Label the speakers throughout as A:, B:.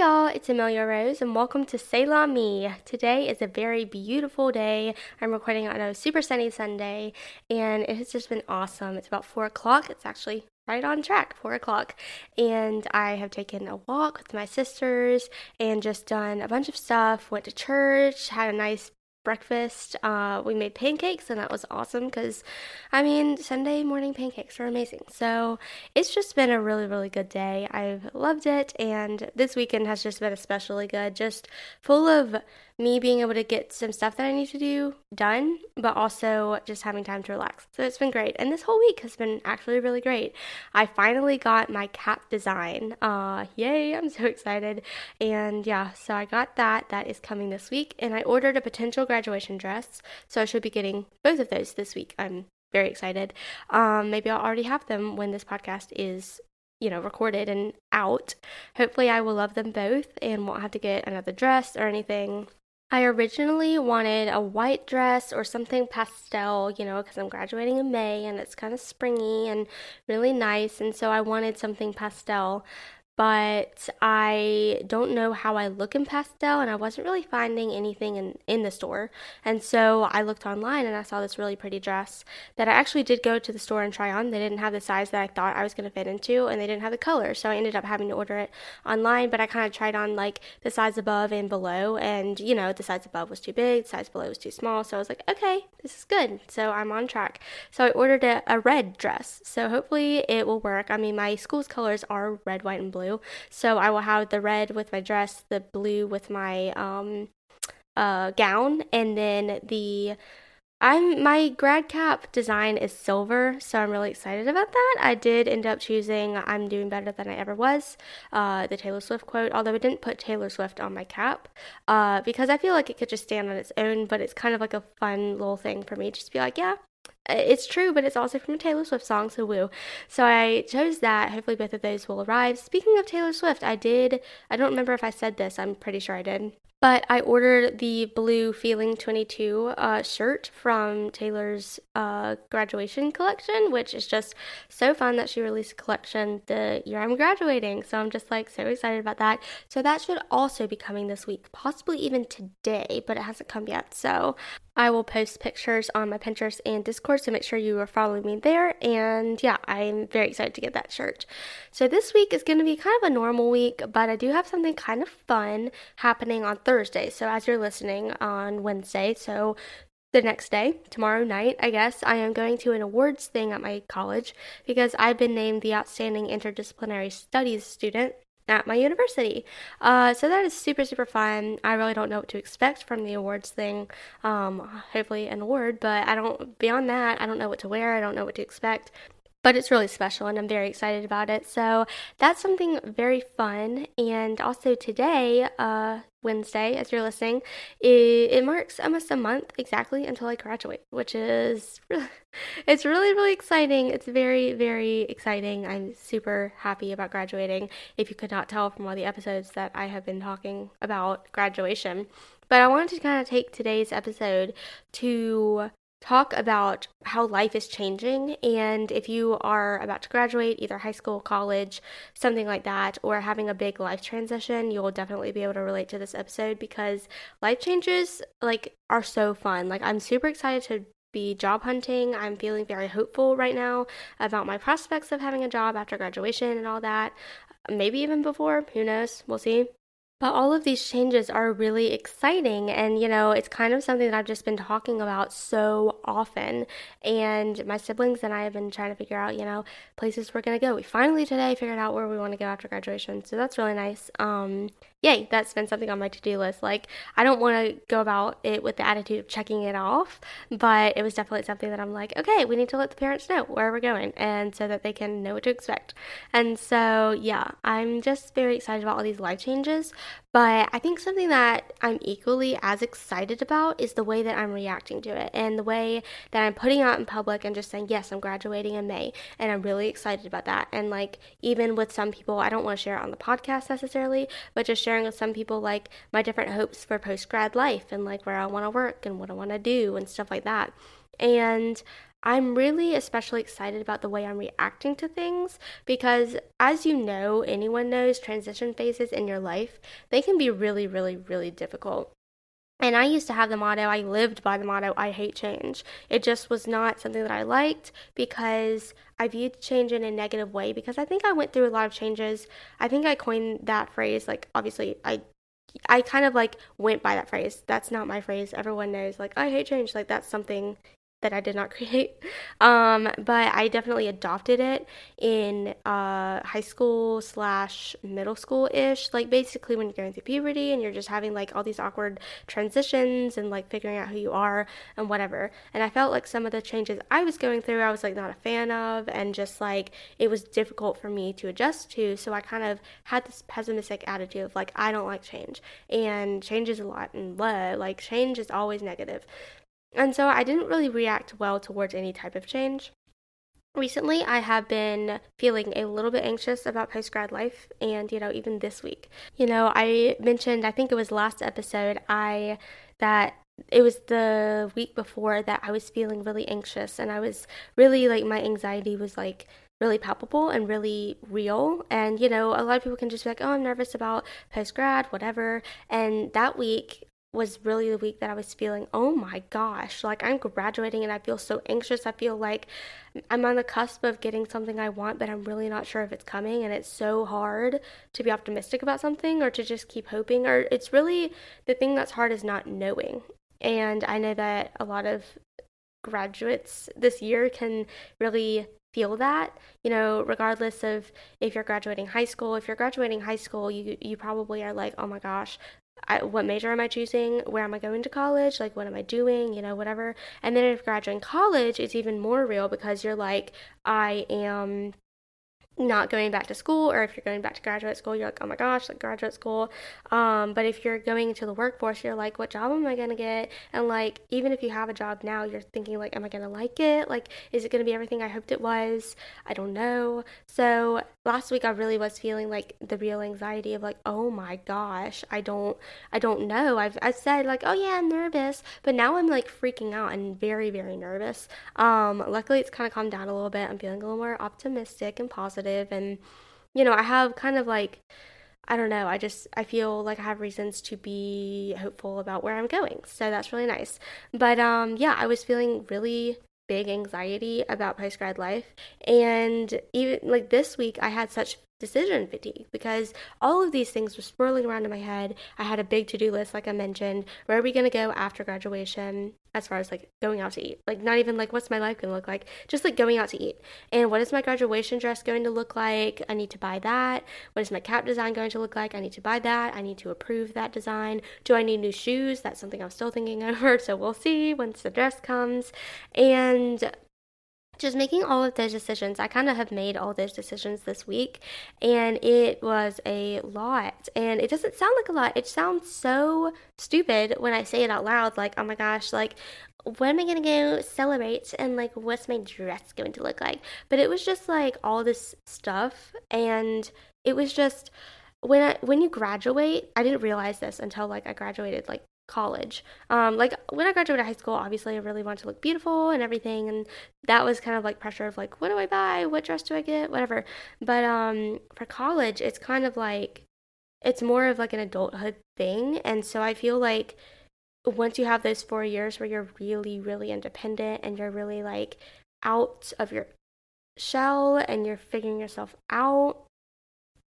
A: y'all, it's Amelia Rose, and welcome to Say La Me. Today is a very beautiful day. I'm recording on a super sunny Sunday, and it has just been awesome. It's about 4 o'clock. It's actually right on track, 4 o'clock. And I have taken a walk with my sisters and just done a bunch of stuff. Went to church, had a nice breakfast. Uh, we made pancakes, and that was awesome because, I mean, Sunday morning pancakes are amazing. So it's just been a really, really good day. I've loved it, and this weekend has just been especially good. Just full of me being able to get some stuff that I need to do done, but also just having time to relax. So it's been great. And this whole week has been actually really great. I finally got my cap design. Uh, yay, I'm so excited. And yeah, so I got that. That is coming this week. And I ordered a potential graduation dress. So I should be getting both of those this week. I'm very excited. Um, maybe I'll already have them when this podcast is you know, recorded and out. Hopefully, I will love them both and won't have to get another dress or anything. I originally wanted a white dress or something pastel, you know, because I'm graduating in May and it's kind of springy and really nice. And so I wanted something pastel but I don't know how I look in pastel, and I wasn't really finding anything in, in the store. And so I looked online and I saw this really pretty dress that I actually did go to the store and try on. They didn't have the size that I thought I was going to fit into, and they didn't have the color. So I ended up having to order it online, but I kind of tried on like the size above and below, and you know, the size above was too big, the size below was too small. So I was like, okay, this is good. So I'm on track. So I ordered a, a red dress. So hopefully it will work. I mean, my school's colors are red, white, and blue blue. So I will have the red with my dress, the blue with my um, uh, gown, and then the I'm my grad cap design is silver, so I'm really excited about that. I did end up choosing "I'm doing better than I ever was," uh, the Taylor Swift quote. Although I didn't put Taylor Swift on my cap, uh, because I feel like it could just stand on its own. But it's kind of like a fun little thing for me, just to be like, yeah, it's true, but it's also from a Taylor Swift song, so woo. So I chose that. Hopefully, both of those will arrive. Speaking of Taylor Swift, I did, I don't remember if I said this, I'm pretty sure I did. But I ordered the blue Feeling 22 uh, shirt from Taylor's uh, graduation collection, which is just so fun that she released a collection the year I'm graduating. So I'm just like so excited about that. So that should also be coming this week, possibly even today, but it hasn't come yet. So I will post pictures on my Pinterest and Discord, so make sure you are following me there. And yeah, I'm very excited to get that shirt. So this week is going to be kind of a normal week, but I do have something kind of fun happening on Thursday. So as you're listening on Wednesday, so the next day, tomorrow night, I guess, I am going to an awards thing at my college because I've been named the Outstanding Interdisciplinary Studies student at my university. Uh, so that is super, super fun. I really don't know what to expect from the awards thing. Um, hopefully, an award, but I don't, beyond that, I don't know what to wear. I don't know what to expect but it's really special and I'm very excited about it. So that's something very fun. And also today, uh, Wednesday, as you're listening, it, it marks almost a month exactly until I graduate, which is really, it's really really exciting. It's very very exciting. I'm super happy about graduating. If you could not tell from all the episodes that I have been talking about graduation, but I wanted to kind of take today's episode to talk about how life is changing and if you are about to graduate either high school college something like that or having a big life transition you'll definitely be able to relate to this episode because life changes like are so fun like i'm super excited to be job hunting. I'm feeling very hopeful right now about my prospects of having a job after graduation and all that. Maybe even before, who knows? We'll see. But all of these changes are really exciting. And, you know, it's kind of something that I've just been talking about so often. And my siblings and I have been trying to figure out, you know, places we're going to go. We finally today figured out where we want to go after graduation. So that's really nice. Um, yay, that's been something on my to do list. Like, I don't want to go about it with the attitude of checking it off, but it was definitely something that I'm like, okay, we need to let the parents know where we're going and so that they can know what to expect. And so, yeah, I'm just very excited about all these life changes. But I think something that I'm equally as excited about is the way that I'm reacting to it and the way that I'm putting out in public and just saying, yes, I'm graduating in May. And I'm really excited about that. And like, even with some people, I don't want to share it on the podcast necessarily, but just sharing with some people like my different hopes for post grad life and like where I want to work and what I want to do and stuff like that. And I'm really especially excited about the way I'm reacting to things because, as you know, anyone knows transition phases in your life, they can be really, really, really difficult. And I used to have the motto, I lived by the motto, I hate change. It just was not something that I liked because I viewed change in a negative way because I think I went through a lot of changes. I think I coined that phrase, like, obviously, I. I kind of like went by that phrase. That's not my phrase. Everyone knows, like, I hate change. Like, that's something that I did not create. Um, but I definitely adopted it in uh, high school slash middle school ish. Like basically when you're going through puberty and you're just having like all these awkward transitions and like figuring out who you are and whatever. And I felt like some of the changes I was going through, I was like not a fan of, and just like it was difficult for me to adjust to. So I kind of had this pessimistic attitude of like, I don't like change. And change is a lot and blah, like change is always negative. And so I didn't really react well towards any type of change. Recently, I have been feeling a little bit anxious about post grad life, and you know, even this week. You know, I mentioned, I think it was last episode, I that it was the week before that I was feeling really anxious, and I was really like, my anxiety was like really palpable and really real. And you know, a lot of people can just be like, oh, I'm nervous about post grad, whatever. And that week, was really the week that I was feeling, oh my gosh, like I'm graduating and I feel so anxious. I feel like I'm on the cusp of getting something I want, but I'm really not sure if it's coming. And it's so hard to be optimistic about something or to just keep hoping. Or it's really the thing that's hard is not knowing. And I know that a lot of graduates this year can really feel that you know regardless of if you're graduating high school if you're graduating high school you you probably are like oh my gosh I, what major am I choosing? Where am I going to college? Like, what am I doing? You know, whatever. And then if graduating college, it's even more real because you're like, I am not going back to school or if you're going back to graduate school you're like oh my gosh like graduate school um, but if you're going into the workforce you're like what job am i going to get and like even if you have a job now you're thinking like am i going to like it like is it going to be everything i hoped it was i don't know so last week i really was feeling like the real anxiety of like oh my gosh i don't i don't know i've i said like oh yeah i'm nervous but now i'm like freaking out and very very nervous um luckily it's kind of calmed down a little bit i'm feeling a little more optimistic and positive and you know, I have kind of like I don't know, I just I feel like I have reasons to be hopeful about where I'm going. So that's really nice. But um yeah, I was feeling really big anxiety about post grad life. And even like this week I had such decision fatigue because all of these things were swirling around in my head. I had a big to do list, like I mentioned. Where are we going to go after graduation? As far as like going out to eat, like not even like what's my life going to look like, just like going out to eat. And what is my graduation dress going to look like? I need to buy that. What is my cap design going to look like? I need to buy that. I need to approve that design. Do I need new shoes? That's something I'm still thinking over. So we'll see once the dress comes. And just making all of those decisions. I kind of have made all those decisions this week, and it was a lot. And it doesn't sound like a lot. It sounds so stupid when I say it out loud like, oh my gosh, like, when am I gonna go celebrate? And like, what's my dress going to look like? But it was just like all this stuff, and it was just when I, when you graduate, I didn't realize this until like I graduated like college. Um, like when I graduated high school, obviously I really wanted to look beautiful and everything, and that was kind of like pressure of like, what do I buy? What dress do I get? Whatever. But um, for college, it's kind of like it's more of like an adulthood thing, and so I feel like once you have those four years where you're really, really independent and you're really like out of your shell and you're figuring yourself out,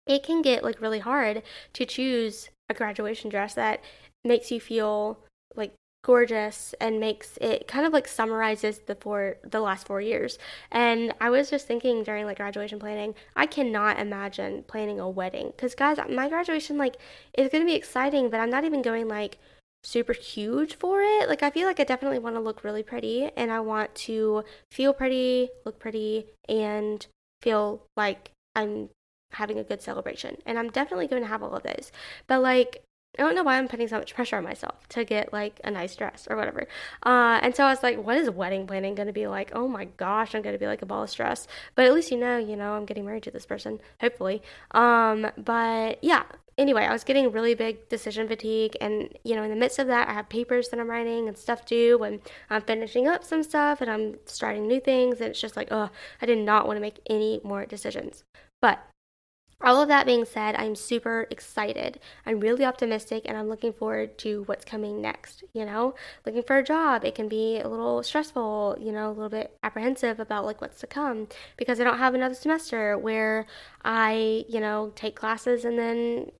A: it can get like really hard to choose a graduation dress that makes you feel like gorgeous and makes it kind of like summarizes the four the last four years. And i was just thinking during like graduation planning i cannot imagine planning a wedding because guys my graduation like is going to be exciting but i'm not even going like super huge for it. Like i feel like i definitely want to look really pretty and i want to feel pretty look pretty and feel like i'm having a good celebration. And i'm definitely going to have all of those. But like I don't know why I'm putting so much pressure on myself to get like a nice dress or whatever. Uh, and so I was like, what is wedding planning going to be like? Oh my gosh, I'm going to be like a ball of stress. But at least you know, you know, I'm getting married to this person, hopefully. Um, but yeah, anyway, I was getting really big decision fatigue. And, you know, in the midst of that, I have papers that I'm writing and stuff due. And I'm finishing up some stuff and I'm starting new things. And it's just like, oh, I did not want to make any more decisions. But all of that being said, I'm super excited. I'm really optimistic and I'm looking forward to what's coming next. You know, looking for a job, it can be a little stressful, you know, a little bit apprehensive about like what's to come because I don't have another semester where I, you know, take classes and then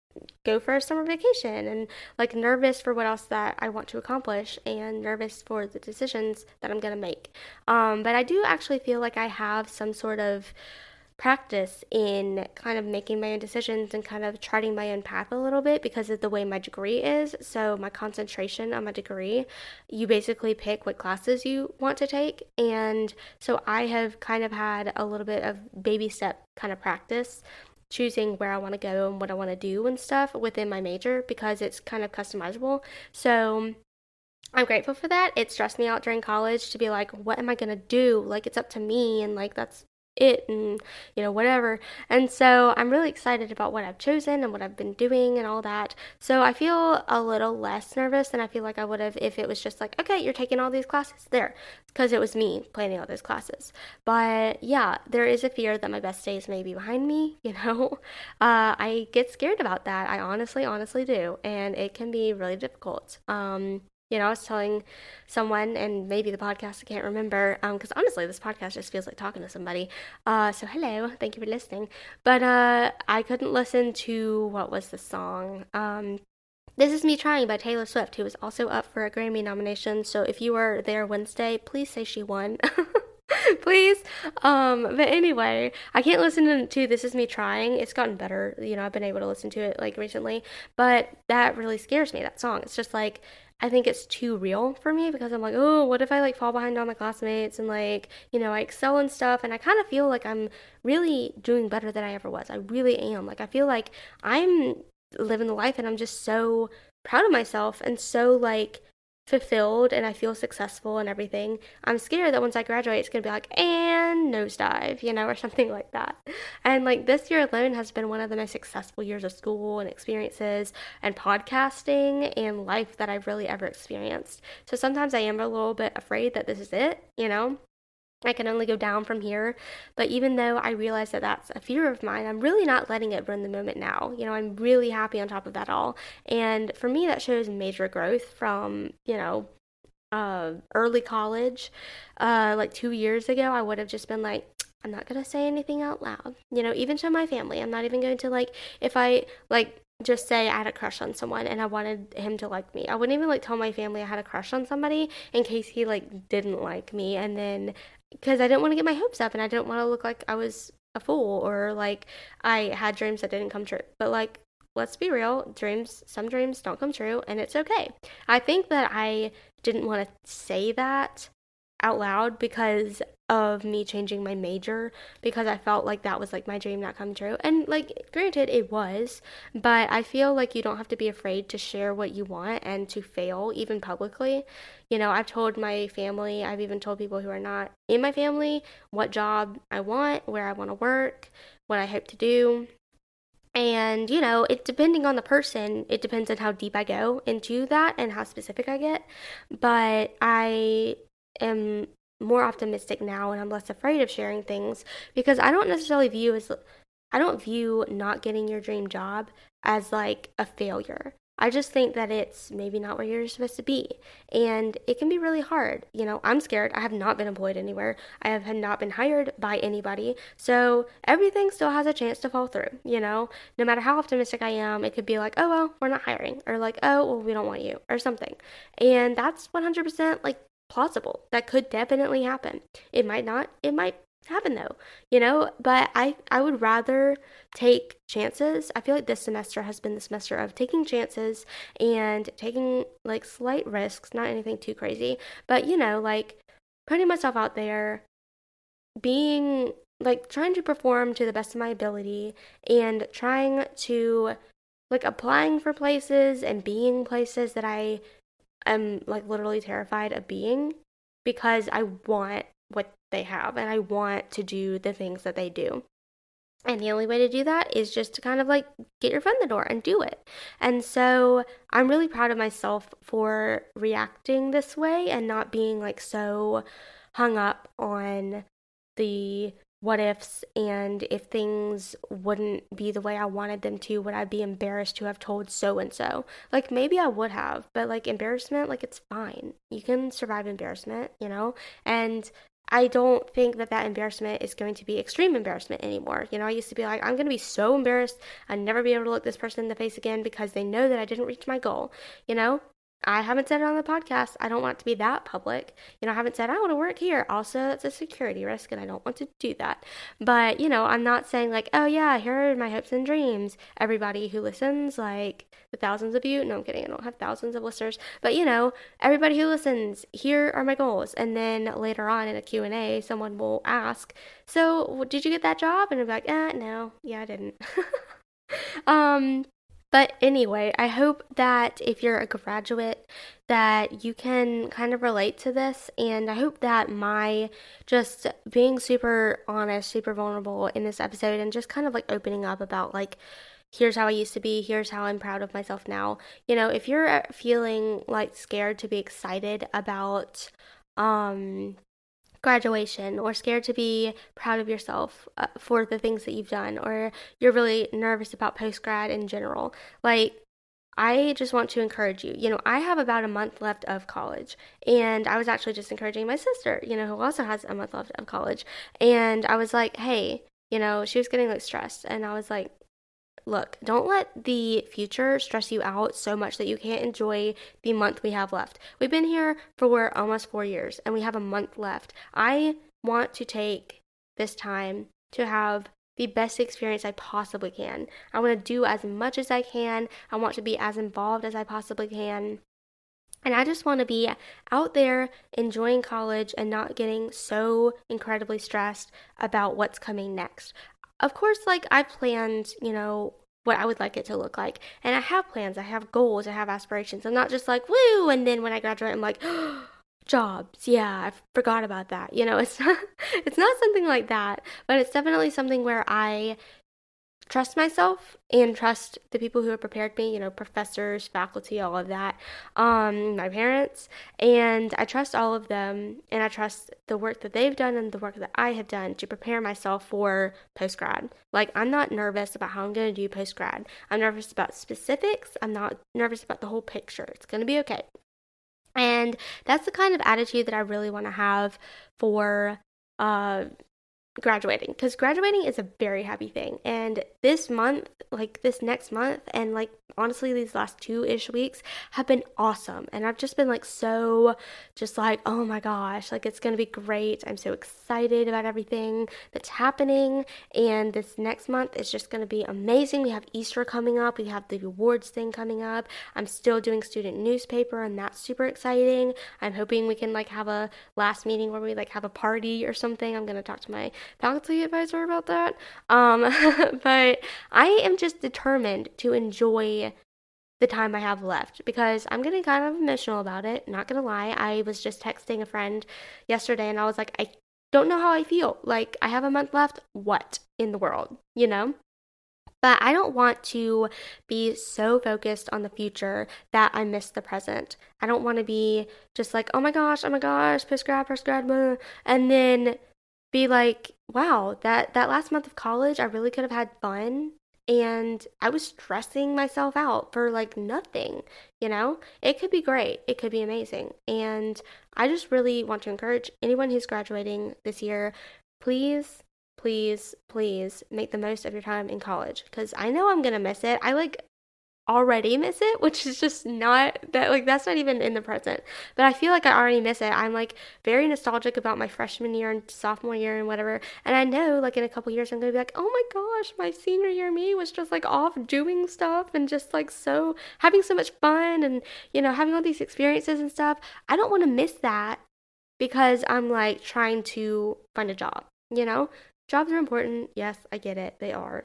A: go for a summer vacation and like nervous for what else that I want to accomplish and nervous for the decisions that I'm going to make. Um, but I do actually feel like I have some sort of practice in kind of making my own decisions and kind of charting my own path a little bit because of the way my degree is. So, my concentration on my degree, you basically pick what classes you want to take. And so, I have kind of had a little bit of baby step kind of practice choosing where I want to go and what I want to do and stuff within my major because it's kind of customizable. So, I'm grateful for that. It stressed me out during college to be like, what am I going to do? Like, it's up to me. And, like, that's it and you know whatever. And so i'm really excited about what i've chosen and what i've been doing and all that. So i feel a little less nervous than i feel like i would have if it was just like okay you're taking all these classes. There because it was me planning all those classes. But yeah there is a fear that my best days may be behind me you know? Uh, i get scared about that. I honestly honestly do. And it can be really difficult. Um you know, I was telling someone, and maybe the podcast, I can't remember, because um, honestly, this podcast just feels like talking to somebody. Uh, so hello, thank you for listening. But uh, I couldn't listen to what was the song? Um, this is Me Trying by Taylor Swift, who was also up for a Grammy nomination. So if you were there Wednesday, please say she won. please. Um, but anyway, I can't listen to This Is Me Trying. It's gotten better. You know, I've been able to listen to it like recently, but that really scares me, that song. It's just like, I think it's too real for me because I'm like, oh, what if I like fall behind all my classmates and like, you know, I excel and stuff and I kind of feel like I'm really doing better than I ever was. I really am. Like I feel like I'm living the life and I'm just so proud of myself and so like fulfilled and I feel successful and everything, I'm scared that once I graduate, it's gonna be like, and nosedive, you know, or something like that. And like this year alone has been one of the most successful years of school and experiences and podcasting and life that I've really ever experienced. So sometimes I am a little bit afraid that this is it, you know, I can only go down from here. But even though I realize that that's a fear of mine, I'm really not letting it run the moment now. You know, I'm really happy on top of that all. And for me, that shows major growth from, you know, uh, early college. Uh, like two years ago, I would have just been like, I'm not going to say anything out loud. You know, even to my family. I'm not even going to, like, if I, like, just say I had a crush on someone and I wanted him to like me. I wouldn't even like tell my family I had a crush on somebody in case he like didn't like me and then because I didn't want to get my hopes up and I didn't want to look like I was a fool or like I had dreams that didn't come true. But like let's be real, dreams some dreams don't come true and it's okay. I think that I didn't want to say that out loud because of me changing my major because I felt like that was like my dream not come true. And like granted it was, but I feel like you don't have to be afraid to share what you want and to fail even publicly. You know, I've told my family, I've even told people who are not in my family what job I want, where I want to work, what I hope to do. And, you know, it depending on the person, it depends on how deep I go into that and how specific I get. But I am more optimistic now and I'm less afraid of sharing things because I don't necessarily view as I don't view not getting your dream job as like a failure. I just think that it's maybe not where you're supposed to be. And it can be really hard. You know, I'm scared. I have not been employed anywhere. I have not been hired by anybody. So everything still has a chance to fall through, you know? No matter how optimistic I am, it could be like, oh, well, we're not hiring. Or like, oh, well, we don't want you. Or something. And that's 100% like plausible. That could definitely happen. It might not. It might happen though, you know, but I I would rather take chances. I feel like this semester has been the semester of taking chances and taking like slight risks, not anything too crazy, but you know, like putting myself out there, being like trying to perform to the best of my ability and trying to like applying for places and being places that I am like literally terrified of being because I want what they have and I want to do the things that they do. And the only way to do that is just to kind of like get your foot in the door and do it. And so I'm really proud of myself for reacting this way and not being like so hung up on the what ifs and if things wouldn't be the way I wanted them to, would I be embarrassed to have told so and so? Like maybe I would have, but like embarrassment, like it's fine. You can survive embarrassment, you know? And I don't think that that embarrassment is going to be extreme embarrassment anymore. You know, I used to be like, I'm going to be so embarrassed I'd never be able to look this person in the face again because they know that I didn't reach my goal. You know, I haven't said it on the podcast. I don't want to be that public. You know, I haven't said I want to work here. Also, that's a security risk and I don't want to do that. But, you know, I'm not saying like, oh yeah, here are my hopes and dreams. Everybody who listens, like the thousands of you. No, I'm kidding. I don't have thousands of listeners. But, you know, everybody who listens, here are my goals. And then later on in a Q&A, someone will ask, so did you get that job? And I'm like, eh, no, yeah, I didn't. um, but anyway, I hope that if you're a graduate that you can kind of relate to this and I hope that my just being super honest, super vulnerable in this episode and just kind of like opening up about like here's how I used to be, here's how I'm proud of myself now. You know, if you're feeling like scared to be excited about um graduation or scared to be proud of yourself uh, for the things that you've done or you're really nervous about post grad in general like I just want to encourage you. You know, I have about a month left of college, and I was actually just encouraging my sister, you know, who also has a month left of college. And I was like, hey, you know, she was getting like stressed, and I was like, Look, don't let the future stress you out so much that you can't enjoy the month we have left. We've been here for almost four years and we have a month left. I want to take this time to have the best experience I possibly can. I want to do as much as I can. I want to be as involved as I possibly can. And I just want to be out there enjoying college and not getting so incredibly stressed about what's coming next of course, like I planned, you know, what I would like it to look like. And I have plans, I have goals, I have aspirations. I'm not just like, woo, and then when I graduate, I'm like, jobs. Yeah, I forgot about that. You know, it's not it's not something like that, but it's definitely something where I trust myself and trust the people who have prepared me, you know, professors, faculty, all of that, um, my parents, and I trust all of them and I trust the work that they've done and the work that I have done to prepare myself for post grad. Like, I'm not nervous about how I'm going to do post grad. I'm nervous about specifics. I'm not nervous about the whole picture. It's going to be okay. And that's the kind of attitude that I really want to have for uh, graduating because graduating is a very happy thing. And this month like this next month and like honestly these last two ish weeks have been awesome. And i've just been like so just like oh my gosh like it's gonna be great. I'm so excited about everything that's happening. And this next month is just gonna be amazing. We have easter coming up. We have the awards thing coming up. I'm still doing student newspaper and that's super exciting. I'm hoping we can like have a last meeting where we like have a party or something. I'm gonna talk to my faculty advisor about that. Um, but I am just determined to enjoy the time I have left because I'm getting kind of emotional about it. Not gonna lie, I was just texting a friend yesterday and I was like, I don't know how I feel. Like, I have a month left. What in the world, you know? But I don't want to be so focused on the future that I miss the present. I don't want to be just like, oh my gosh, oh my gosh, post grad, post grad, and then be like, wow, that that last month of college, I really could have had fun and I was stressing myself out for like nothing, you know? It could be great. It could be amazing. And I just really want to encourage anyone who's graduating this year, please please please make the most of your time in college because I know I'm going to miss it. I like already miss it, which is just not that like that's not even in the present. But I feel like I already miss it. I'm like very nostalgic about my freshman year and sophomore year and whatever. And I know like in a couple years I'm gonna be like, oh my gosh, my senior year me was just like off doing stuff and just like so having so much fun and you know having all these experiences and stuff. I don't want to miss that because I'm like trying to find a job. You know, jobs are important. Yes, I get it. They are.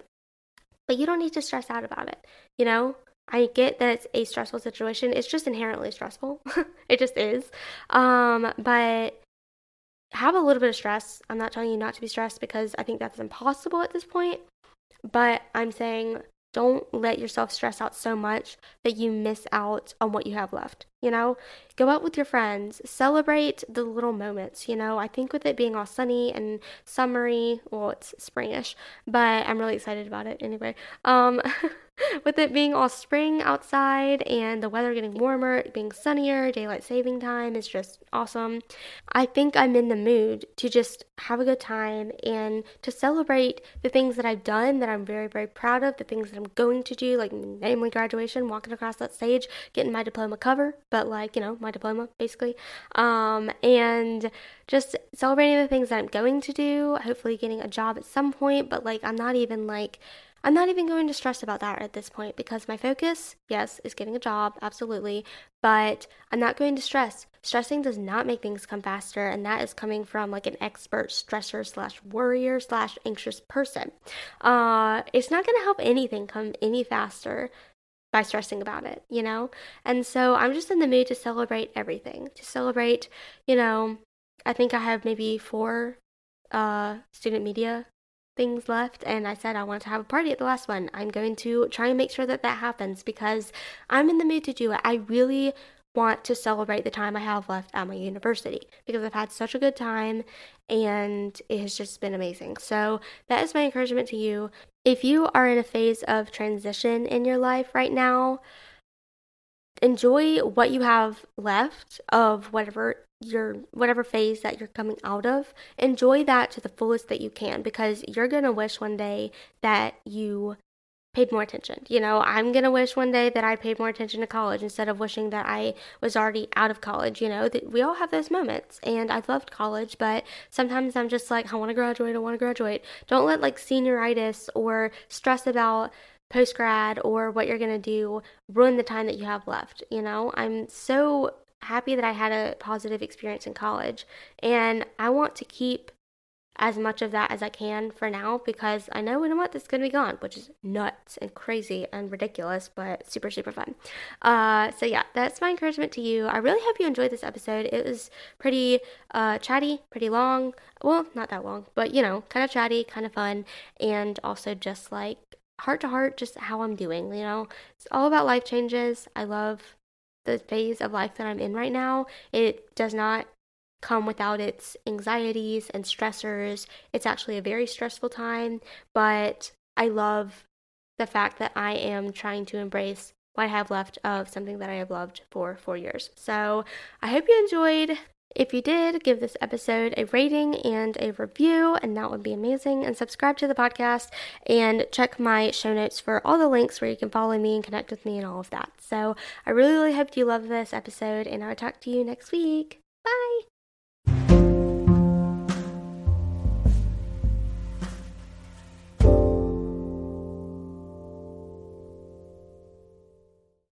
A: But you don't need to stress out about it. You know, I get that it's a stressful situation. It's just inherently stressful. it just is. Um, but have a little bit of stress. I'm not telling you not to be stressed because I think that's impossible at this point. But I'm saying don't let yourself stress out so much that you miss out on what you have left. You know, go out with your friends, celebrate the little moments. You know, I think with it being all sunny and summery, well, it's springish, but I'm really excited about it anyway. Um, with it being all spring outside and the weather getting warmer, being sunnier, daylight saving time is just awesome. I think I'm in the mood to just have a good time and to celebrate the things that I've done that I'm very, very proud of, the things that I'm going to do, like namely graduation, walking across that stage, getting my diploma cover, but like, you know, my diploma basically. Um, and just celebrating the things that I'm going to do, hopefully getting a job at some point, but like, I'm not even like, I'm not even going to stress about that at this point because my focus, yes, is getting a job, absolutely, but I'm not going to stress. Stressing does not make things come faster, and that is coming from like an expert stressor slash worrier slash anxious person. Uh, it's not going to help anything come any faster by stressing about it, you know? And so I'm just in the mood to celebrate everything, to celebrate, you know, I think I have maybe four uh, student media things left and I said I want to have a party at the last one. I'm going to try and make sure that that happens because I'm in the mood to do it. I really want to celebrate the time I have left at my university because I've had such a good time and it has just been amazing. So, that is my encouragement to you. If you are in a phase of transition in your life right now, enjoy what you have left of whatever your whatever phase that you're coming out of enjoy that to the fullest that you can because you're going to wish one day that you paid more attention. You know, I'm going to wish one day that I paid more attention to college instead of wishing that I was already out of college. You know, that we all have those moments. And I loved college, but sometimes I'm just like, I want to graduate, I want to graduate. Don't let like senioritis or stress about post grad or what you're going to do ruin the time that you have left. You know, I'm so happy that I had a positive experience in college. And I want to keep as much of that as I can for now because I know in a month it's going to be gone, which is nuts and crazy and ridiculous, but super, super fun. Uh, so, yeah, that's my encouragement to you. I really hope you enjoyed this episode. It was pretty uh, chatty, pretty long. Well, not that long, but you know, kind of chatty, kind of fun, and also just like heart to heart, just how I'm doing. You know, it's all about life changes. I love the phase of life that I'm in right now, it does not come without its anxieties and stressors. It's actually a very stressful time, but I love the fact that I am trying to embrace what I have left of something that I have loved for four years. So I hope you enjoyed if you did, give this episode a rating and a review, and that would be amazing. And subscribe to the podcast and check my show notes for all the links where you can follow me and connect with me and all of that. So I really, really hope you love this episode, and I'll talk to you next week. Bye. Thank you.